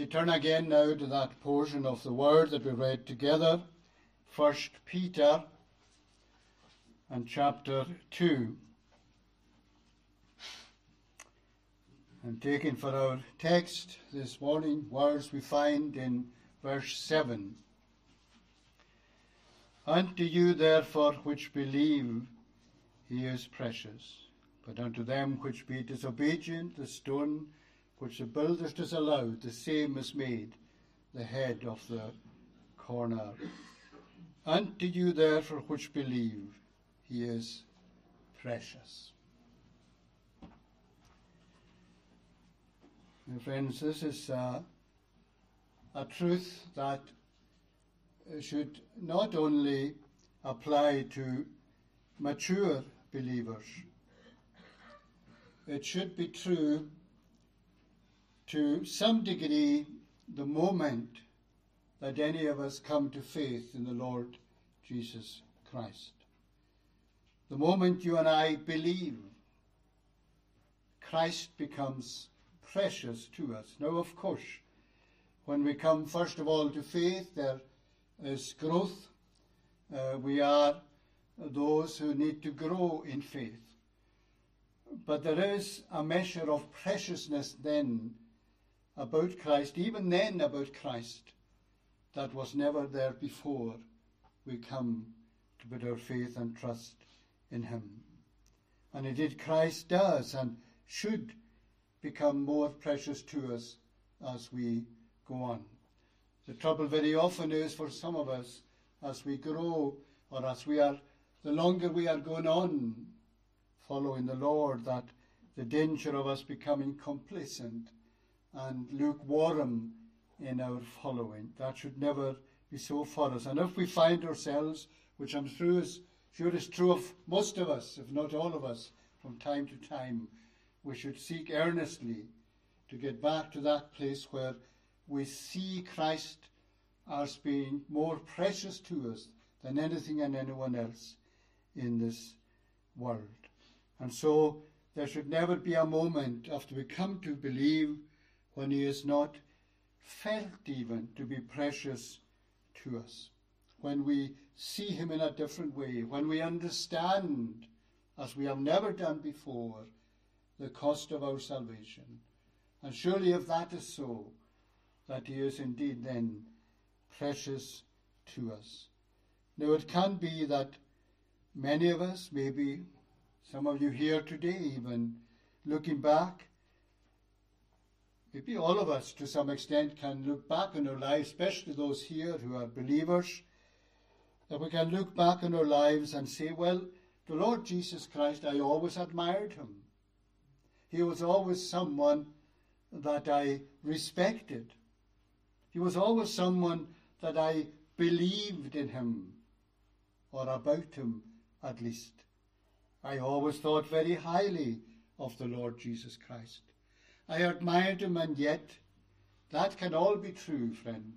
you turn again now to that portion of the word that we read together, First Peter and chapter 2. And taking for our text this morning words we find in verse 7. Unto you therefore which believe he is precious. But unto them which be disobedient, the stone which the builders disallowed, the same is made the head of the corner. Unto you therefore which believe, he is precious. And friends, this is uh, a truth that should not only apply to mature believers, it should be true to some degree the moment that any of us come to faith in the Lord Jesus Christ. The moment you and I believe, Christ becomes precious to us. Now, of course, when we come first of all to faith, there is growth. Uh, we are those who need to grow in faith. But there is a measure of preciousness then about Christ, even then about Christ, that was never there before we come to put our faith and trust in Him. And indeed, Christ does and should become more precious to us as we go on. The trouble very often is for some of us as we grow or as we are, the longer we are going on following the Lord, that the danger of us becoming complacent and lukewarm in our following. That should never be so for us. And if we find ourselves, which I'm sure is, sure is true of most of us, if not all of us, from time to time, we should seek earnestly to get back to that place where we see Christ as being more precious to us than anything and anyone else in this world. And so there should never be a moment after we come to believe when he is not felt even to be precious to us. When we see him in a different way, when we understand, as we have never done before, the cost of our salvation. And surely, if that is so, that he is indeed then precious to us. Now, it can be that many of us, maybe some of you here today, even looking back, maybe all of us to some extent can look back on our lives, especially those here who are believers, that we can look back on our lives and say, well, the Lord Jesus Christ, I always admired him. He was always someone that I respected. He was always someone that I believed in him, or about him at least. I always thought very highly of the Lord Jesus Christ. I admired him, and yet that can all be true, friend.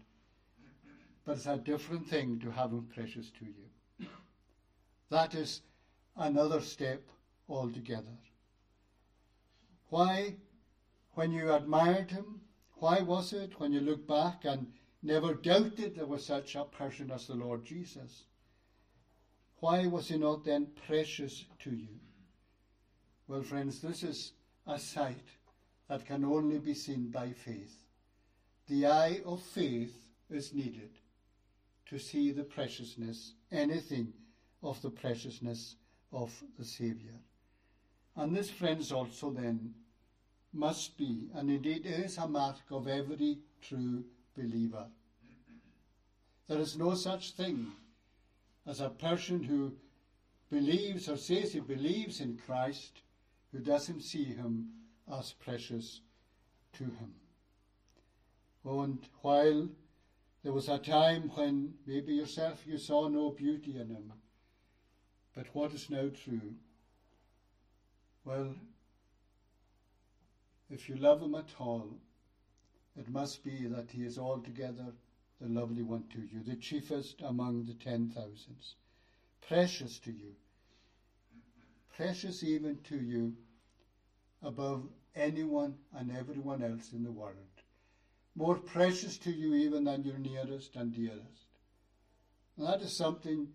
But it's a different thing to have him precious to you. That is another step altogether. Why, when you admired him, why was it when you look back and never doubted there was such a person as the Lord Jesus? Why was he not then precious to you? Well, friends, this is a sight that can only be seen by faith. The eye of faith is needed to see the preciousness, anything of the preciousness of the Saviour. And this, friends, also then must be, and indeed is, a mark of every true believer. There is no such thing as a person who believes or says he believes in Christ who doesn't see him as precious to him. And while there was a time when maybe yourself you saw no beauty in him, but what is now true? Well, if you love him at all, it must be that he is altogether the lovely one to you, the chiefest among the ten thousands, precious to you, precious even to you above anyone and everyone else in the world. more precious to you even than your nearest and dearest. And that is something,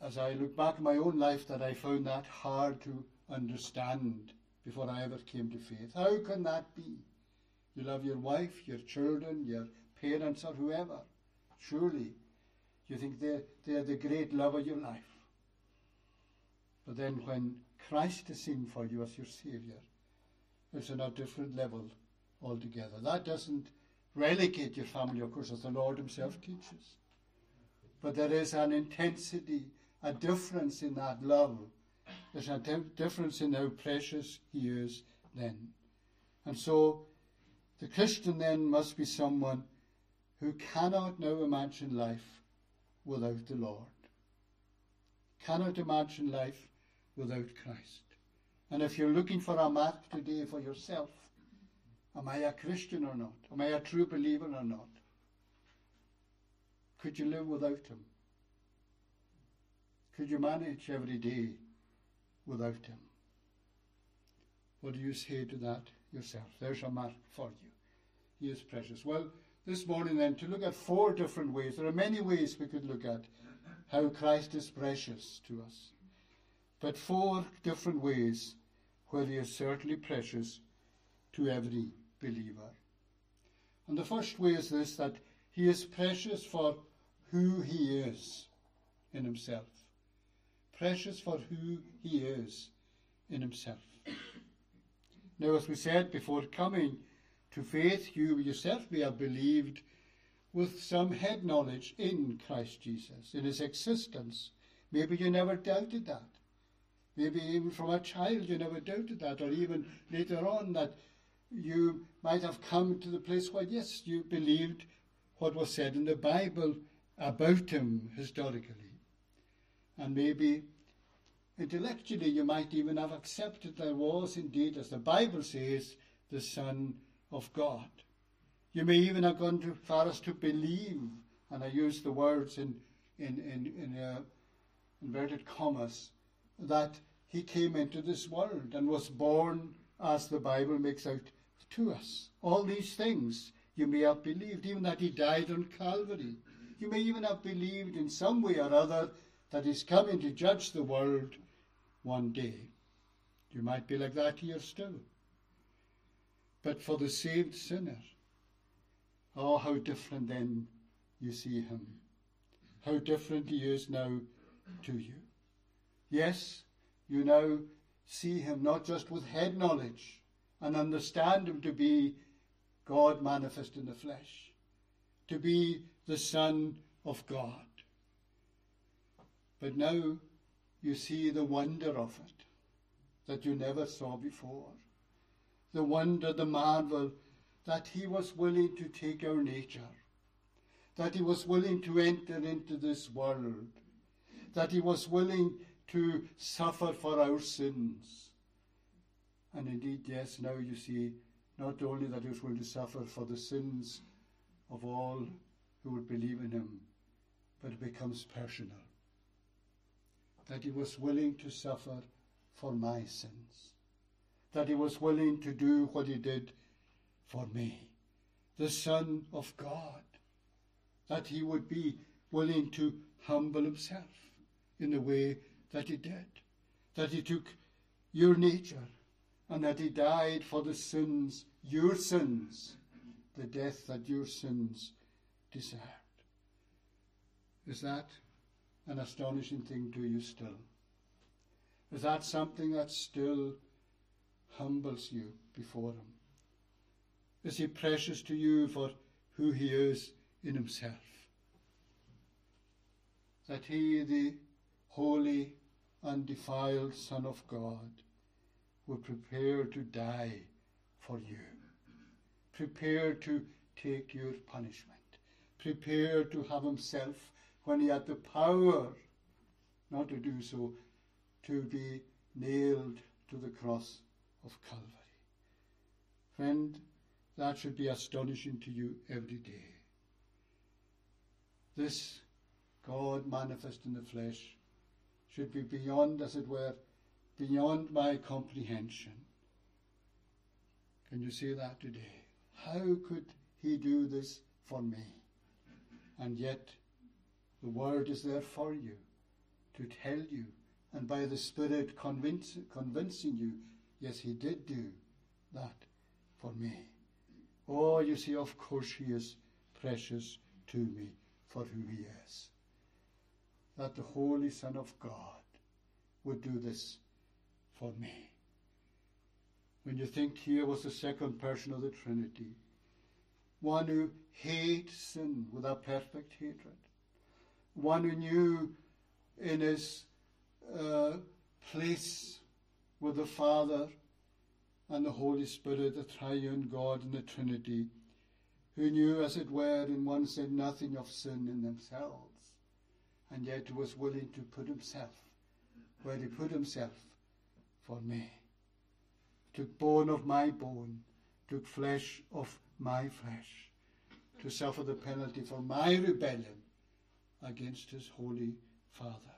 as I look back in my own life, that I found that hard to understand before I ever came to faith. How can that be? You love your wife, your children, your parents, or whoever. Surely you think they're, they're the great love of your life. But then when Christ is seen for you as your Saviour, it's on a different level altogether. That doesn't relegate your family, of course, as the Lord Himself teaches. But there is an intensity, a difference in that love. There's a difference in how precious He is then. And so the Christian then must be someone who cannot now imagine life without the Lord, cannot imagine life without Christ. And if you're looking for a mark today for yourself, am I a Christian or not? Am I a true believer or not? Could you live without Him? Could you manage every day without Him? What do you say to that yourself? There's a mark for you. He is precious. Well, this morning then, to look at four different ways. There are many ways we could look at how Christ is precious to us but four different ways where he is certainly precious to every believer. And the first way is this that he is precious for who he is in himself. Precious for who he is in himself. Now, as we said before coming to faith, you yourself may have believed with some head knowledge in Christ Jesus, in his existence. Maybe you never doubted that. Maybe even from a child you never doubted that, or even later on that you might have come to the place where, yes, you believed what was said in the Bible about him historically. And maybe intellectually you might even have accepted there was indeed, as the Bible says, the Son of God. You may even have gone too far as to believe, and I use the words in, in, in, in uh, inverted commas, that he came into this world and was born as the Bible makes out to us. All these things you may have believed, even that he died on Calvary. You may even have believed in some way or other that he's coming to judge the world one day. You might be like that here still. But for the saved sinner, oh, how different then you see him. How different he is now to you. Yes, you now see him not just with head knowledge and understand him to be God manifest in the flesh, to be the Son of God. But now you see the wonder of it that you never saw before. The wonder, the marvel that he was willing to take our nature, that he was willing to enter into this world, that he was willing to suffer for our sins. And indeed, yes, now you see not only that he was willing to suffer for the sins of all who would believe in him, but it becomes personal. That he was willing to suffer for my sins. That he was willing to do what he did for me, the Son of God. That he would be willing to humble himself in the way that he did, that he took your nature, and that he died for the sins, your sins, the death that your sins deserved. Is that an astonishing thing to you still? Is that something that still humbles you before him? Is he precious to you for who he is in himself? That he, the holy, undefiled Son of God, would prepare to die for you, prepare to take your punishment, prepare to have himself, when he had the power not to do so, to be nailed to the cross of Calvary. Friend, that should be astonishing to you every day. This God manifest in the flesh should be beyond, as it were, beyond my comprehension. Can you see that today? How could he do this for me? And yet, the word is there for you to tell you, and by the Spirit convince, convincing you, yes, he did do that for me. Oh, you see, of course, he is precious to me for who he is. That the Holy Son of God would do this for me. When you think here was the second person of the Trinity, one who hates sin with a perfect hatred, one who knew in his uh, place with the Father and the Holy Spirit, the triune God in the Trinity, who knew, as it were, in one sense, nothing of sin in themselves, and yet was willing to put himself where he put himself for me. Took bone of my bone, took flesh of my flesh, to suffer the penalty for my rebellion against his holy Father.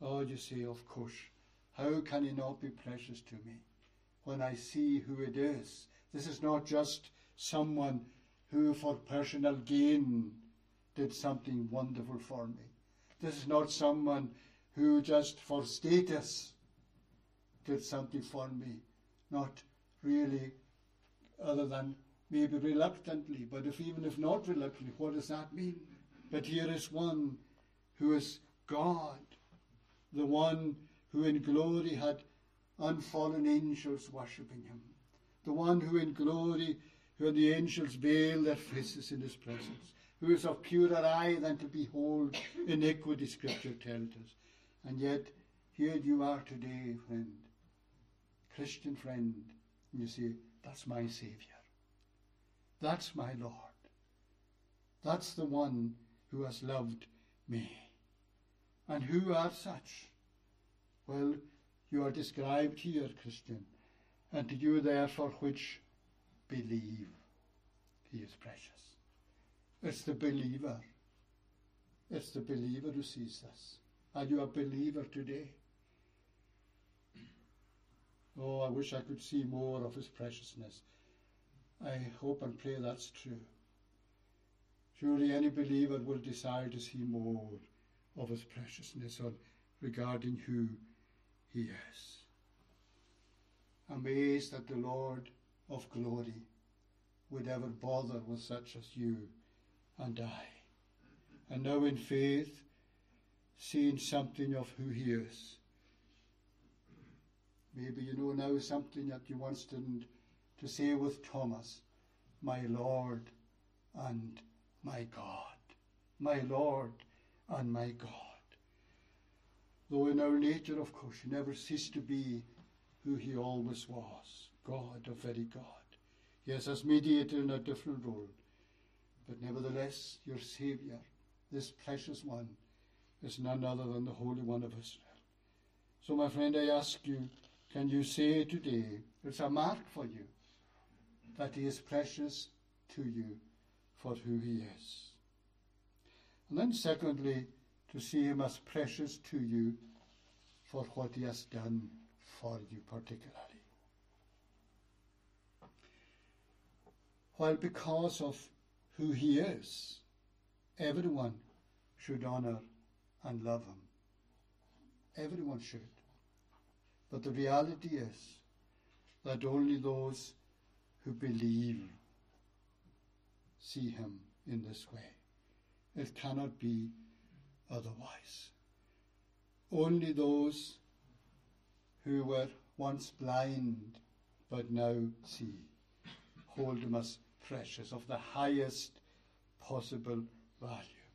Oh, you see, of course, how can he not be precious to me when I see who it is? This is not just someone who, for personal gain, did something wonderful for me. This is not someone who, just for status, did something for me. Not really, other than maybe reluctantly, but if even if not reluctantly, what does that mean? But here is one who is God, the one who in glory had unfallen angels worshipping him, the one who in glory, when the angels veil their faces in his presence, who is of purer eye than to behold iniquity, Scripture tells us. And yet, here you are today, friend, Christian friend, and you say, That's my Saviour. That's my Lord. That's the one who has loved me. And who are such? Well, you are described here, Christian, and to you therefore which believe he is precious. It's the believer. It's the believer who sees this. Are you a believer today? Oh, I wish I could see more of his preciousness. I hope and pray that's true. Surely any believer will desire to see more of his preciousness on regarding who he is. Amazed that the Lord of glory would ever bother with such as you and I. And now in faith, seeing something of who he is. Maybe you know now something that you once didn't to say with Thomas, my Lord and my God. My Lord and my God. Though in our nature, of course, he never ceased to be who he always was God, a very God. Yes, as mediator in a different role, but nevertheless, your Saviour, this precious one, is none other than the Holy One of Israel. So, my friend, I ask you, can you say today, it's a mark for you, that he is precious to you for who he is? And then, secondly, to see him as precious to you for what he has done for you particularly. While because of who he is, everyone should honour and love him. Everyone should. But the reality is that only those who believe see him in this way. It cannot be otherwise. Only those who were once blind but now see hold him as of the highest possible value.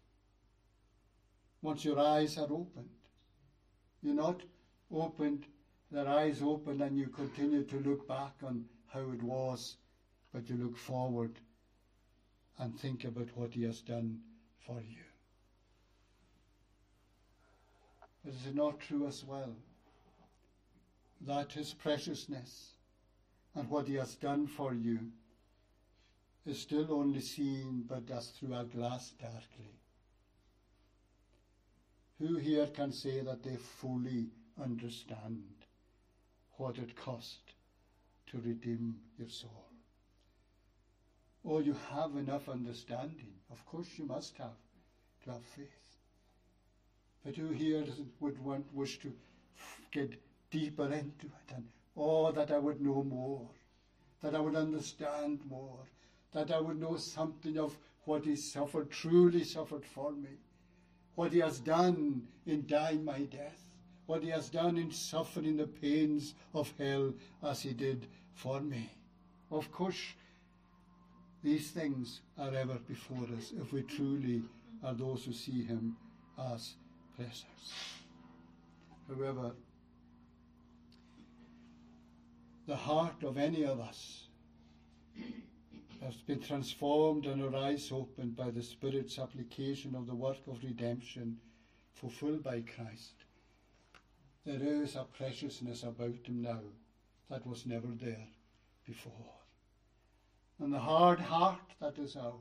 Once your eyes are opened, you're not opened, their eyes open, and you continue to look back on how it was, but you look forward and think about what He has done for you. But is it not true as well that His preciousness and what He has done for you is still only seen but as through a glass darkly? Who here can say that they fully understand what it cost to redeem your soul? Oh, you have enough understanding. Of course, you must have to have faith. But who here would want, wish to get deeper into it and oh, that I would know more, that I would understand more, that I would know something of what He suffered, truly suffered for me, what He has done in dying my death, what He has done in suffering the pains of hell as He did for me. Of course, these things are ever before us if we truly are those who see Him as precious. However, the heart of any of us has been transformed and our eyes opened by the Spirit's application of the work of redemption fulfilled by Christ. There is a preciousness about him now that was never there before. And the hard heart that is ours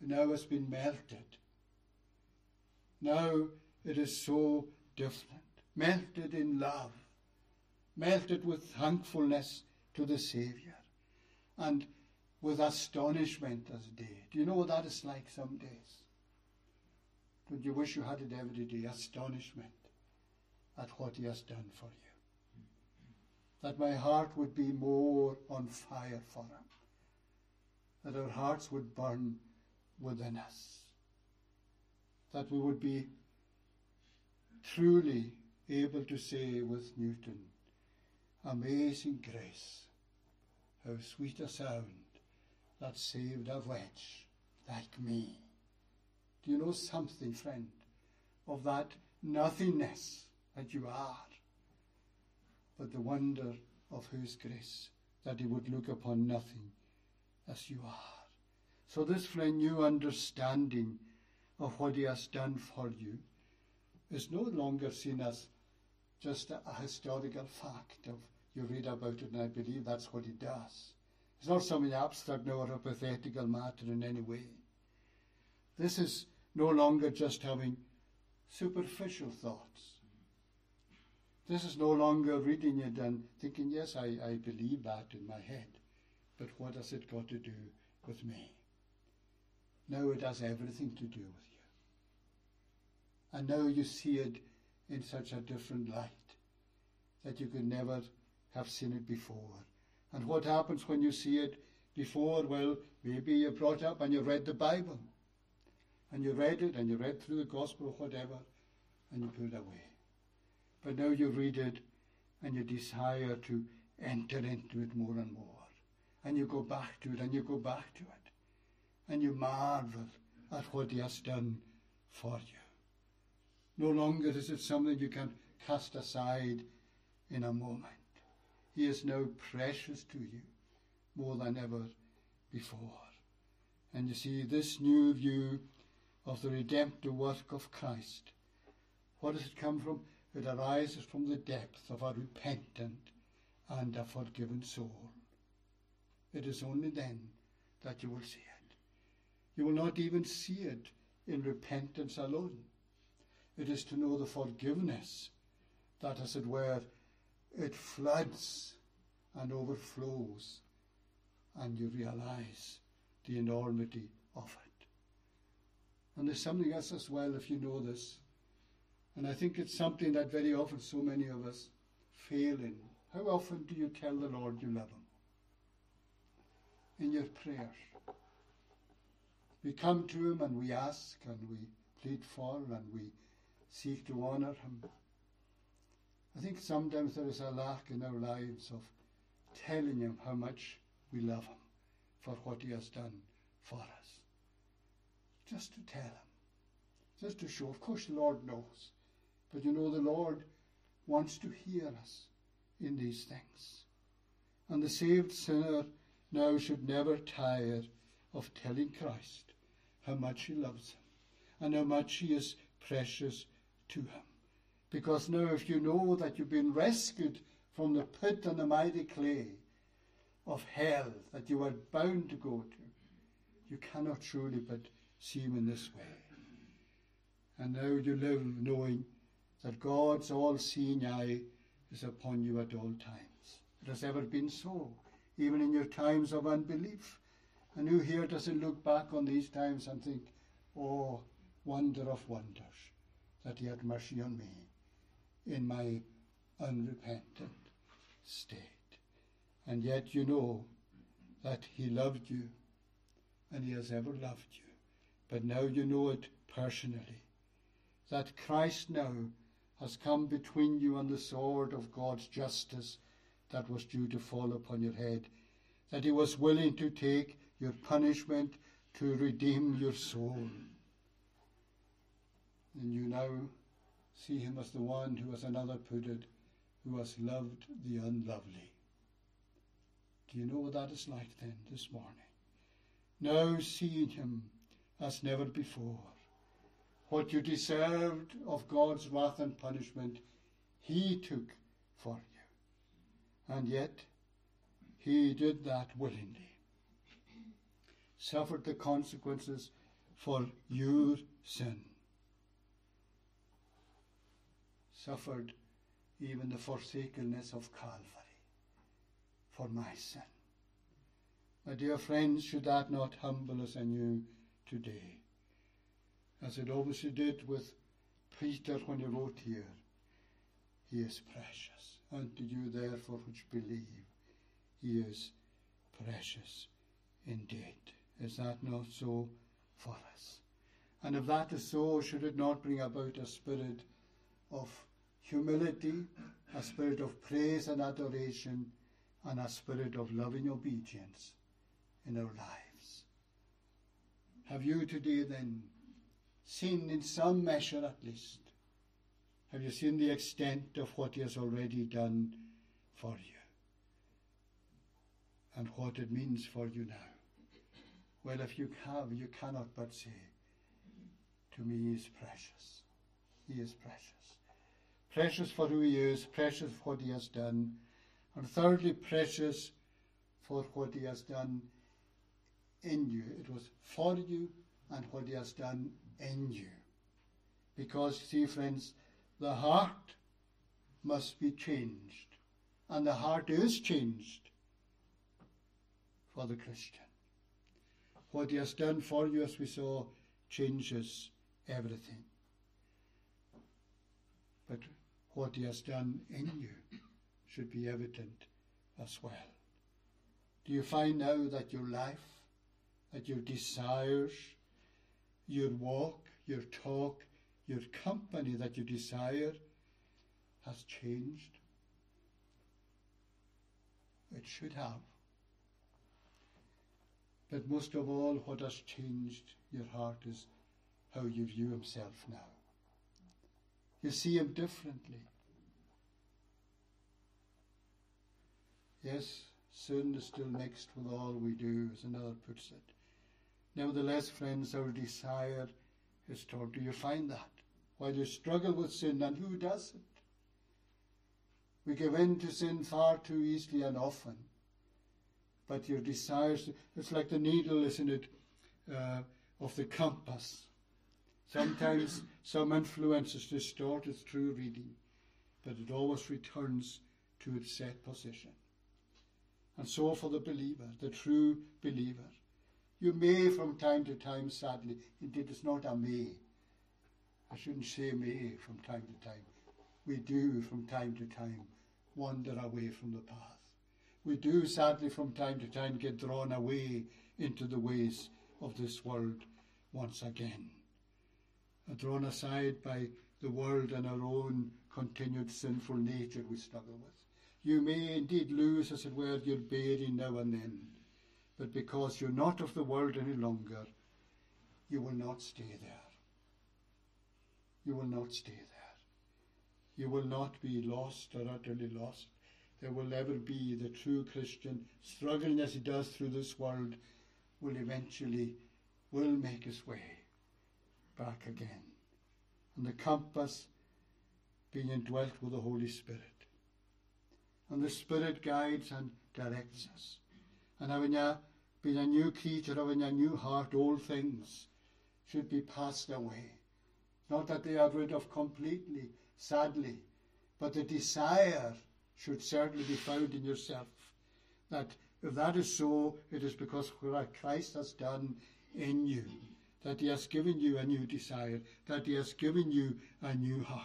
now has been melted. Now it is so different, melted in love, melted with thankfulness to the Saviour, and with astonishment as day. Do you know what that is like some days? Don't you wish you had it every day? Astonishment at what He has done for you. That my heart would be more on fire for Him. That our hearts would burn within us. That we would be truly able to say with Newton, Amazing grace, how sweet a sound that saved a wretch like me. Do you know something, friend, of that nothingness that you are, but the wonder of whose grace that he would look upon nothing as you are. So this friend, new understanding of what he has done for you is no longer seen as just a, historical fact of you read about it and I believe that's what he does. It's not something abstract nor a hypothetical matter in any way. This is no longer just having superficial thoughts. This is no longer reading it and thinking, yes, I, I believe that in my head, but what has it got to do with me? No, it has everything to do with you. And now you see it in such a different light that you could never have seen it before. And what happens when you see it before? Well, maybe you're brought up and you read the Bible. And you read it and you read through the gospel or whatever, and you put it away. But now you read it and you desire to enter into it more and more. And you go back to it and you go back to it. And you marvel at what he has done for you. No longer is it something you can cast aside in a moment. He is now precious to you more than ever before. And you see, this new view of the redemptive work of Christ, what does it come from? It arises from the depth of a repentant and a forgiven soul. It is only then that you will see it. You will not even see it in repentance alone. It is to know the forgiveness that, as it were, it floods and overflows, and you realize the enormity of it. And there's something else as well, if you know this. And I think it's something that very often so many of us fail in. How often do you tell the Lord you love Him? In your prayers. We come to Him and we ask and we plead for and we seek to honour Him. I think sometimes there is a lack in our lives of telling Him how much we love Him for what He has done for us. Just to tell Him, just to show. Of course, the Lord knows, but you know, the Lord wants to hear us in these things. And the saved sinner now should never tire of telling Christ how much he loves him and how much he is precious to him. Because now, if you know that you've been rescued from the pit and the mighty clay of hell that you were bound to go to, you cannot truly but see him in this way. And now you live knowing that God's all seeing eye is upon you at all times. It has ever been so, even in your times of unbelief And who here doesn't look back on these times and think, oh, wonder of wonders, that he had mercy on me in my unrepentant state. And yet you know that he loved you and he has ever loved you. But now you know it personally. That Christ now has come between you and the sword of God's justice that was due to fall upon your head. That he was willing to take your punishment to redeem your soul. And you now see him as the one who, as another put it, who has loved the unlovely. Do you know what that is like then this morning? Now seeing him as never before. What you deserved of God's wrath and punishment, he took for you. And yet, he did that willingly. Suffered the consequences for your sin. Suffered even the forsakenness of Calvary for my sin. My dear friends, should that not humble us anew today? As it obviously did with Peter when he wrote here, he is precious. Unto you, therefore, which believe, he is precious indeed. Is that not so for us? And if that is so, should it not bring about a spirit of humility, a spirit of praise and adoration, and a spirit of loving obedience in our lives. Have you today then seen in some measure at least? Have you seen the extent of what He has already done for you? And what it means for you now? Well, if you have, you cannot but say, To me, He is precious. He is precious precious for who he is, precious for what he has done, and thirdly, precious for what he has done in you. It was for you and what he has done in you. Because, see, friends, the heart must be changed, and the heart is changed for the Christian. What he has done for you, as we saw, changes everything. But what He has done in you should be evident as well. Do you find now that your life, that your desires, your walk, your talk, your company that you desire has changed? It should have. But most of all, what has changed your heart is how you view Himself now. You see him differently. Yes, sin is still mixed with all we do, as another puts it. Nevertheless, friends, our desire is toward. Do you find that? While you struggle with sin, and who does it? We give in to sin far too easily and often. But your desires, it's like the needle, isn't it, uh, of the compass. Sometimes some influences distort its true reading, but it always returns to its set position. And so for the believer, the true believer, you may from time to time, sadly, indeed it's not a may, I shouldn't say may from time to time, we do from time to time wander away from the path. We do sadly from time to time get drawn away into the ways of this world once again drawn aside by the world and our own continued sinful nature we struggle with. You may indeed lose, as it were, your bearing now and then, but because you're not of the world any longer, you will not stay there. You will not stay there. You will not be lost or utterly lost. There will never be the true Christian, struggling as he does through this world, will eventually will make his way back again. And the compass being indwelt with the Holy Spirit. And the Spirit guides and directs us. And having a, being a new creature, having a new heart, all things should be passed away. Not that they are rid of completely, sadly, but the desire should certainly be found in yourself that If that is so, it is because what Christ has done in you, that He has given you a new desire, that He has given you a new heart.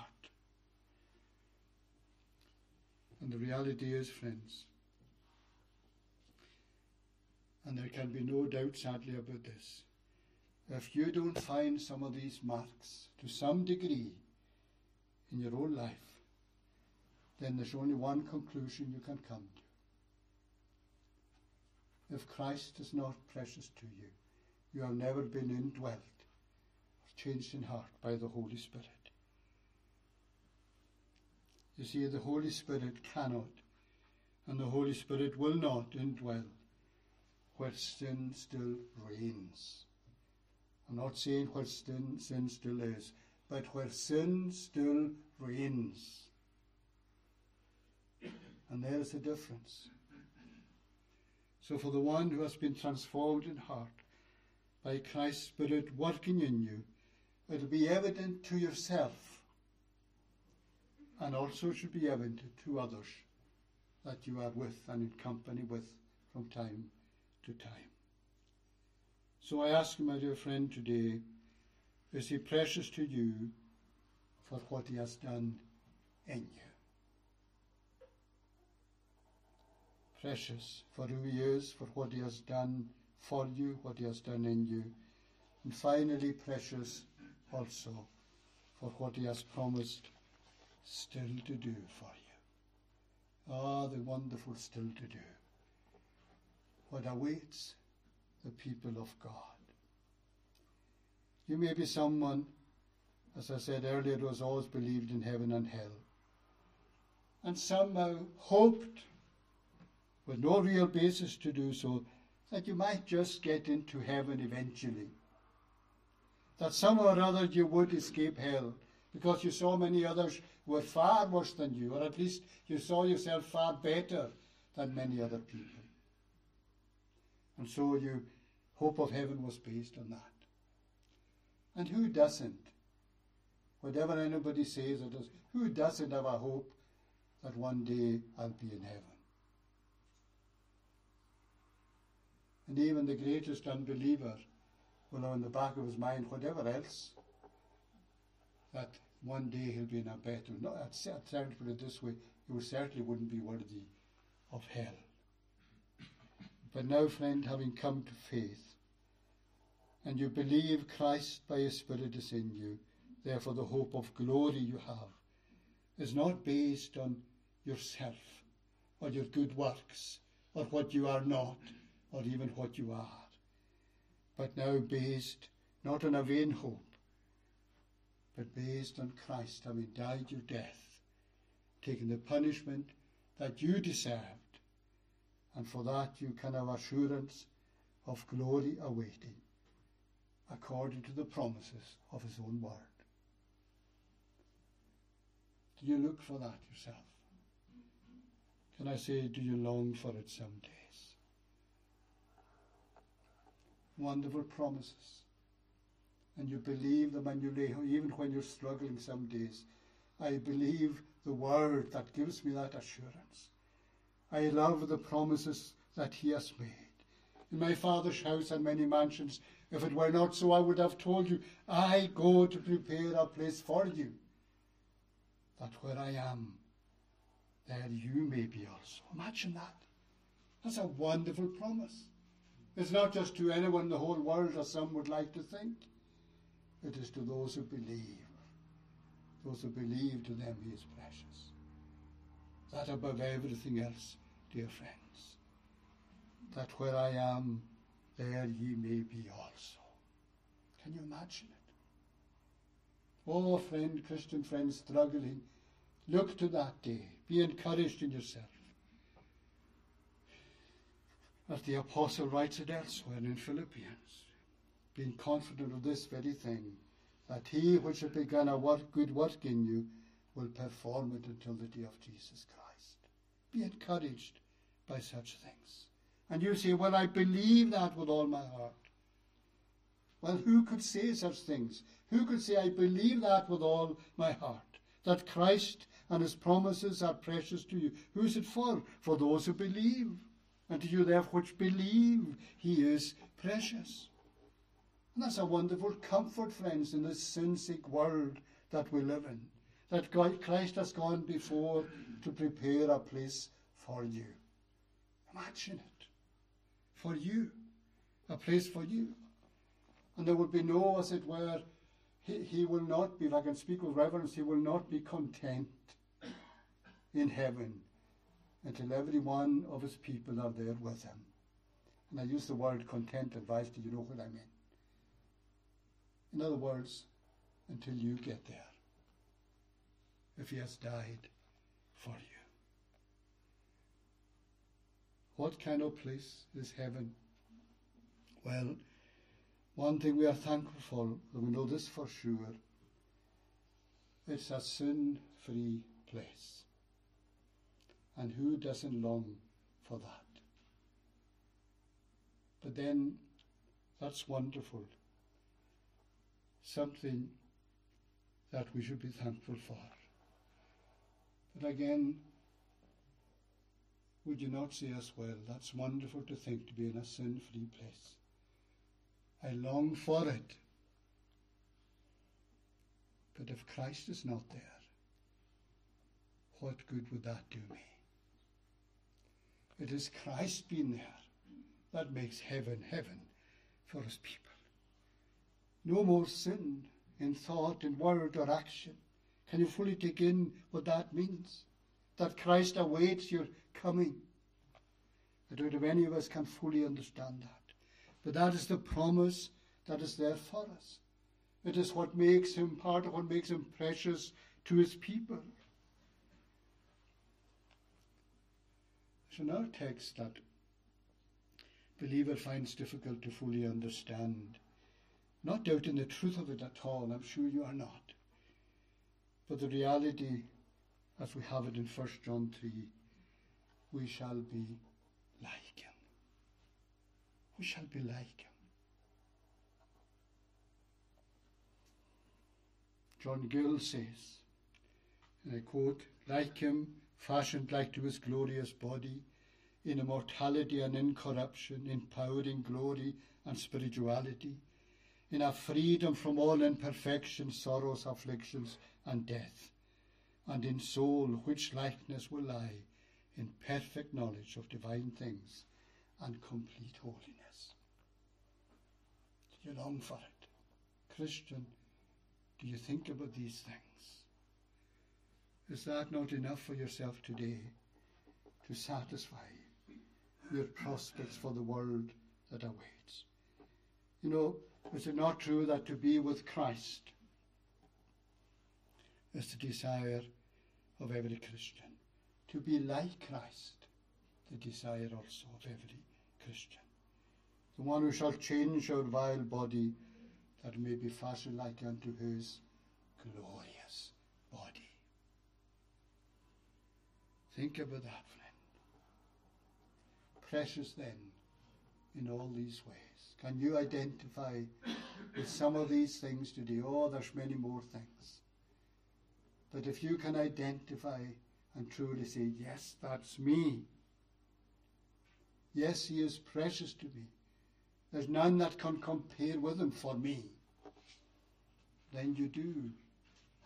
And the reality is, friends, and there can be no doubt, sadly, about this. If you don't find some of these marks to some degree in your own life, then there's only one conclusion you can come to. If Christ is not precious to you, you have never been indwelt or changed in heart by the Holy Spirit. You see, the Holy Spirit cannot and the Holy Spirit will not indwell where sin still reigns. I'm not saying where sin, sin still is, but where sin still reigns. And there's the difference. So, for the one who has been transformed in heart by Christ's Spirit working in you, it'll be evident to yourself and also should be evident to others that you are with and in company with from time to time. So I ask you, my dear friend, today, is he precious to you for what he has done in you? Precious for who he is, for what he has done for you, what he has done in you. And finally, precious also for what he has promised still to do for you. Ah, the wonderful still to do what awaits the people of God. You may be someone, as I said earlier, who has always believed in heaven and hell, and somehow hoped, with no real basis to do so, that you might just get into heaven eventually. That somehow or other you would escape hell, because you saw many others who were far worse than you, or at least you saw yourself far better than many other people. And so your hope of heaven was based on that. And who doesn't? Whatever anybody says who doesn't have a hope that one day I'll be in heaven? And even the greatest unbeliever will know in the back of his mind, whatever else, that one day he'll be in a better. No, I'd certainly put it this way: he certainly wouldn't be worthy of hell. But now, friend, having come to faith, and you believe Christ by His Spirit is in you, therefore the hope of glory you have is not based on yourself or your good works or what you are not or even what you are, but now based not on a vain hope, but based on Christ having died your death, taking the punishment that you deserved, and for that you can have assurance of glory awaiting, according to the promises of his own word. Do you look for that yourself? Can I say, do you long for it some days? Wonderful promises. And you believe them and you lay, even when you're struggling some days. I believe the word that gives me that assurance. I love the promises that he has made. In my father's house are many mansions. If it were not so, I would have told you, I go to prepare a place for you, that where I am, there you may be also. Imagine that. That's a wonderful promise. It's not just to anyone in the whole world, as some would like to think. It is to those who believe. Those who believe, to them he is precious. That above everything else dear friends, that where I am, there ye may be also. Can you imagine it? Oh, friend, Christian friend, struggling, look to that day. Be encouraged in yourself. As the apostle writes it elsewhere in Philippians, being confident of this very thing, that he which hath begun a work, good work in you will perform it until the day of Jesus Christ. Be encouraged by such things. And you say, Well, I believe that with all my heart. Well, who could say such things? Who could say, I believe that with all my heart? That Christ and his promises are precious to you. Who is it for? For those who believe. And to you therefore which believe he is precious. And that's a wonderful comfort, friends, in this sin-sick world that we live in, that Christ has gone before to prepare a place for you. Imagine it. For you. A place for you. And there will be no, as it were, he, he will not be, if I can speak with reverence, he will not be content in heaven until every one of his people are there with him. And I use the word content advice. Do you know what I mean? In other words, until you get there. If he has died for you. What kind of place is heaven? Well, one thing we are thankful for, and we know this for sure, it's a sin free place. And who doesn't long for that? But then, that's wonderful. Something that we should be thankful for. But again, would you not say as well, that's wonderful to think to be in a sin free place. I long for it. But if Christ is not there, what good would that do me? It is Christ being there that makes heaven heaven for his people. No more sin in thought, in word, or action. Can you fully take in what that means? That Christ awaits your coming. I don't know if any of us can fully understand that. But that is the promise that is there for us. It is what makes him part of what makes him precious to his people. There's another text that believer finds difficult to fully understand. Not doubting the truth of it at all, I'm sure you are not. But the reality, as we have it in 1 John 3, we shall be like him. We shall be like him. John Gill says, and I quote, like him, fashioned like to his glorious body, in immortality and incorruption, in power and glory and spirituality, in a freedom from all imperfection, sorrows, afflictions, and death, and in soul which likeness will lie in perfect knowledge of divine things and complete holiness. Do you long for it? Christian, do you think about these things? Is that not enough for yourself today to satisfy your prospects for the world that awaits? You know, is it not true that to be with Christ is the desire of every Christian? To be like Christ, the desire also of every Christian. The one who shall change our vile body that may be fashioned like unto his glorious body. Think about that, friend. Precious then in all these ways. Can you identify with some of these things today? Oh, there's many more things. But if you can identify and truly say, Yes, that's me. Yes, he is precious to me. There's none that can compare with him for me. Then you do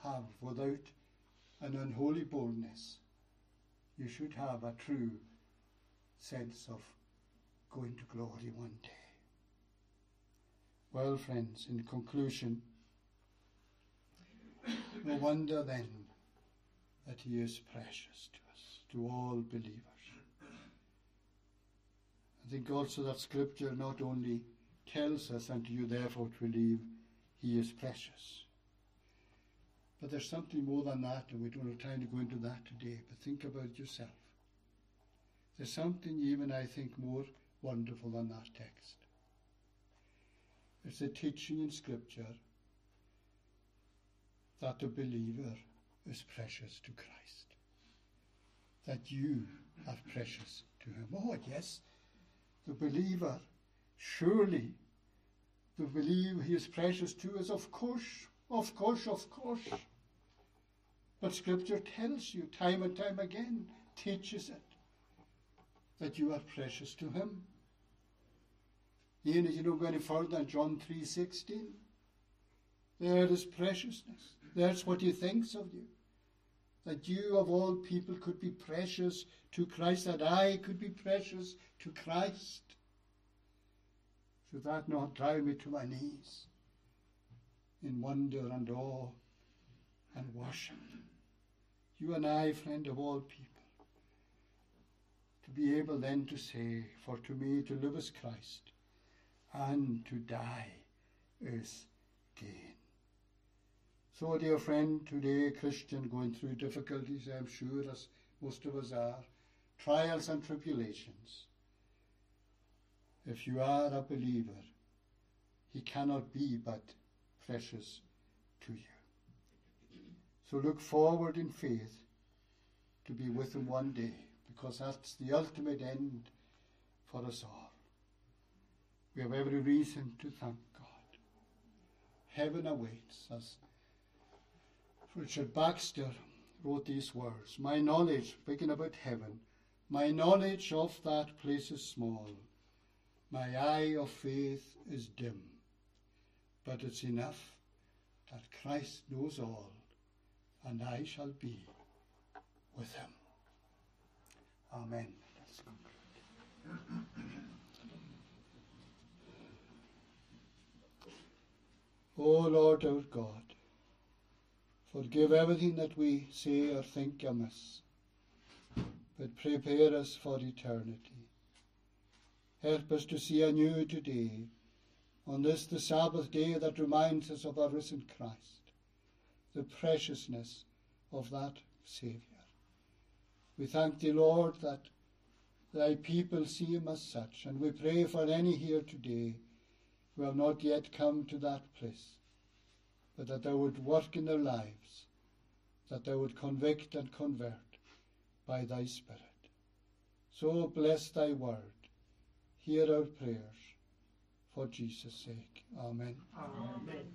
have, without an unholy boldness, you should have a true sense of going to glory one day. Well, friends, in conclusion, no wonder then that he is precious to us, to all believers. I think also that scripture not only tells us, and you therefore believe, he is precious. But there's something more than that, and we don't have time to go into that today, but think about yourself. There's something even, I think, more wonderful than that text. It's a teaching in Scripture that the believer is precious to Christ. That you are precious to him. Oh, yes, the believer, surely the believer he is precious to us, of course, of course, of course. But Scripture tells you time and time again, teaches it. that you are precious to him. Even if you don't go any further than John 3.16, there is preciousness. That's what he thinks of you. That you of all people could be precious to Christ, that I could be precious to Christ. Should that not drive me to my knees in wonder and awe and worship? You and I, friend of all people, to be able then to say, For to me to live is Christ, and to die is gain. So, dear friend, today, Christian, going through difficulties, I'm sure, as most of us are, trials and tribulations. If you are a believer, he cannot be but precious to you. So look forward in faith to be with him one day, because that's the ultimate end for us all. We have every reason to thank God. Heaven awaits us Richard Baxter wrote these words My knowledge, speaking about heaven, my knowledge of that place is small. My eye of faith is dim. But it's enough that Christ knows all, and I shall be with him. Amen. O Lord our God, Forgive everything that we say or think amiss, but prepare us for eternity. Help us to see anew today, on this the Sabbath day that reminds us of our risen Christ, the preciousness of that Saviour. We thank thee, Lord, that thy people see him as such, and we pray for any here today who have not yet come to that place but that thou would work in their lives, that thou would convict and convert by thy Spirit. So bless thy word. Hear our prayers. For Jesus' sake. Amen. Amen.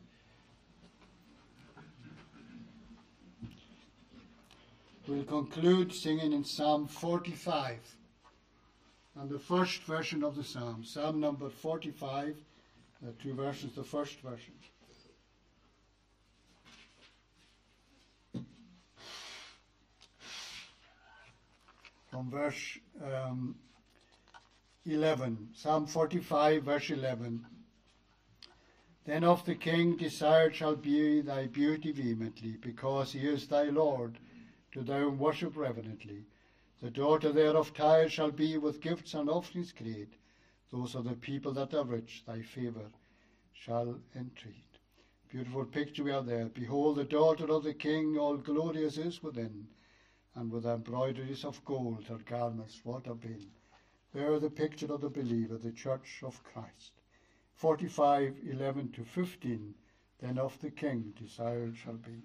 We'll conclude singing in Psalm 45 and the first version of the Psalm. Psalm number 45, uh, two versions, the first version. from verse um, 11, Psalm 45, verse 11. Then of the king desired shall be thy beauty vehemently, because he is thy Lord, to thou worship reverently. The daughter there of Tyre shall be with gifts and offerings great. Those are the people that are rich, thy favour shall entreat. Beautiful picture we have there. Behold, the daughter of the king, all glorious is within and with embroideries of gold her garments wrought have been. There the picture of the believer, the church of Christ. 45, 11 to 15, then of the king desired shall be.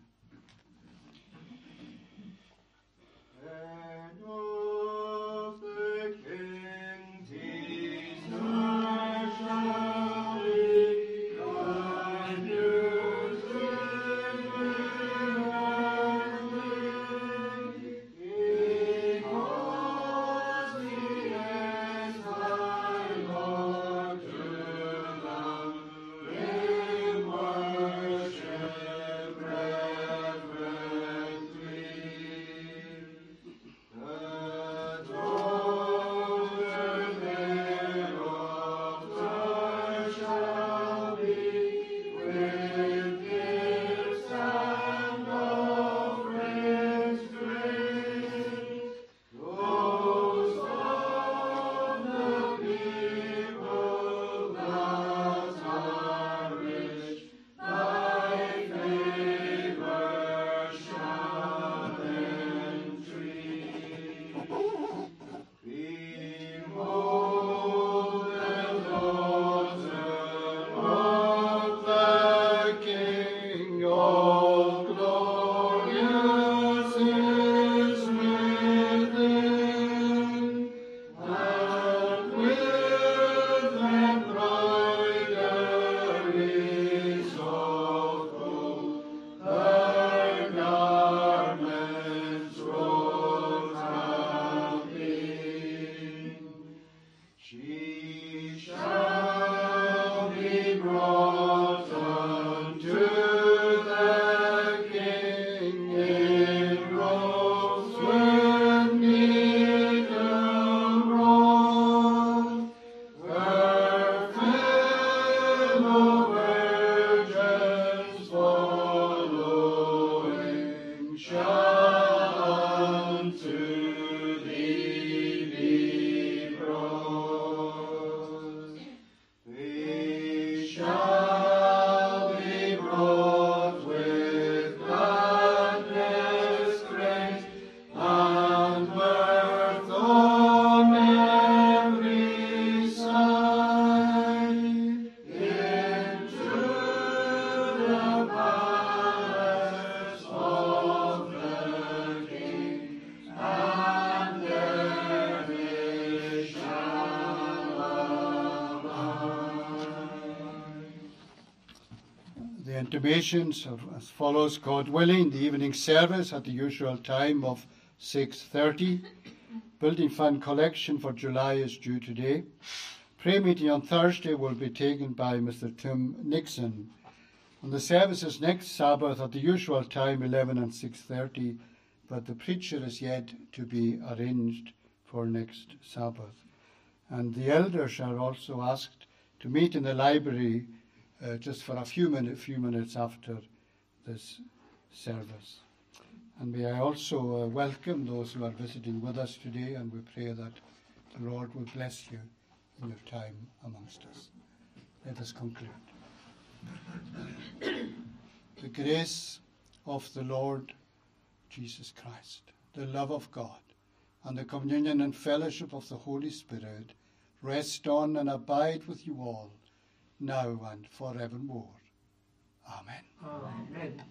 Intimations as follows, God willing, the evening service at the usual time of 6.30. Building fund collection for July is due today. Prayer meeting on Thursday will be taken by Mr. Tim Nixon. And the services next Sabbath at the usual time, 11 and 6.30, but the preacher is yet to be arranged for next Sabbath. And the elders are also asked to meet in the library uh, just for a few, minute, few minutes after this service. And may I also uh, welcome those who are visiting with us today, and we pray that the Lord will bless you in your time amongst us. Let us conclude. the grace of the Lord Jesus Christ, the love of God, and the communion and fellowship of the Holy Spirit rest on and abide with you all, now and forevermore. Amen. Amen.